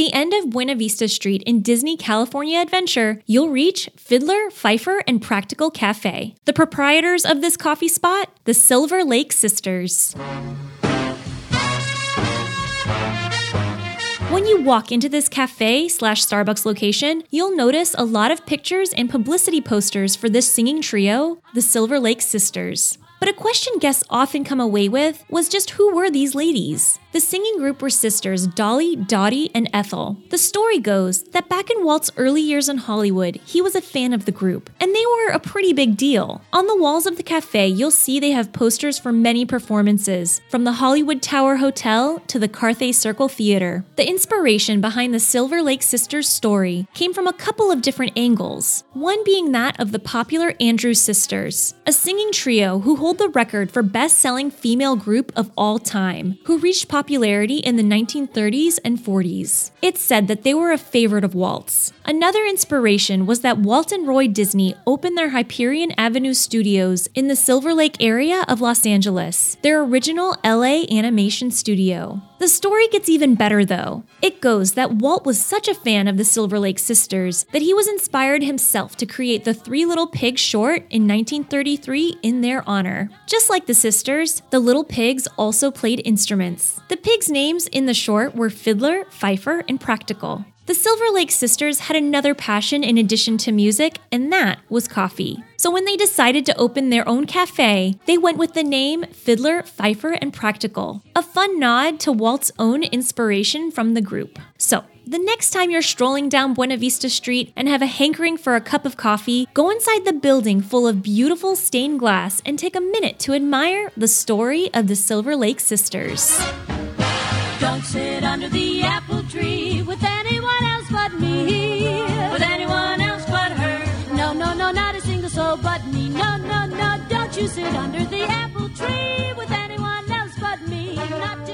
the end of Buena Vista Street in Disney California Adventure, you'll reach Fiddler, Fifer, and Practical Cafe. The proprietors of this coffee spot, the Silver Lake Sisters. When you walk into this cafe slash Starbucks location, you'll notice a lot of pictures and publicity posters for this singing trio, the Silver Lake Sisters. But a question guests often come away with was just who were these ladies? The singing group were sisters Dolly, Dottie, and Ethel. The story goes that back in Walt's early years in Hollywood, he was a fan of the group, and they were a pretty big deal. On the walls of the cafe, you'll see they have posters for many performances, from the Hollywood Tower Hotel to the Carthay Circle Theater. The inspiration behind the Silver Lake Sisters story came from a couple of different angles, one being that of the popular Andrews Sisters, a singing trio who hold the record for best selling female group of all time, who reached popularity in the 1930s and 40s. It's said that they were a favorite of Walt's. Another inspiration was that Walt and Roy Disney opened their Hyperion Avenue studios in the Silver Lake area of Los Angeles, their original LA animation studio. The story gets even better though. It goes that Walt was such a fan of the Silver Lake sisters that he was inspired himself to create the Three Little Pigs short in 1933 in their honor. Just like the sisters, the little pigs also played instruments. The pigs' names in the short were Fiddler, Fifer, and Practical. The Silver Lake sisters had another passion in addition to music, and that was coffee. So when they decided to open their own cafe, they went with the name Fiddler, Fifer, and Practical, a fun nod to Walt's own inspiration from the group. So, the next time you're strolling down Buena Vista Street and have a hankering for a cup of coffee, go inside the building full of beautiful stained glass and take a minute to admire the story of the Silver Lake sisters. Don't sit under the apple tree with anyone else but me. With anyone else but her. No, no, no, not a single soul but me. No, no, no, don't you sit under the apple tree with anyone else but me. Not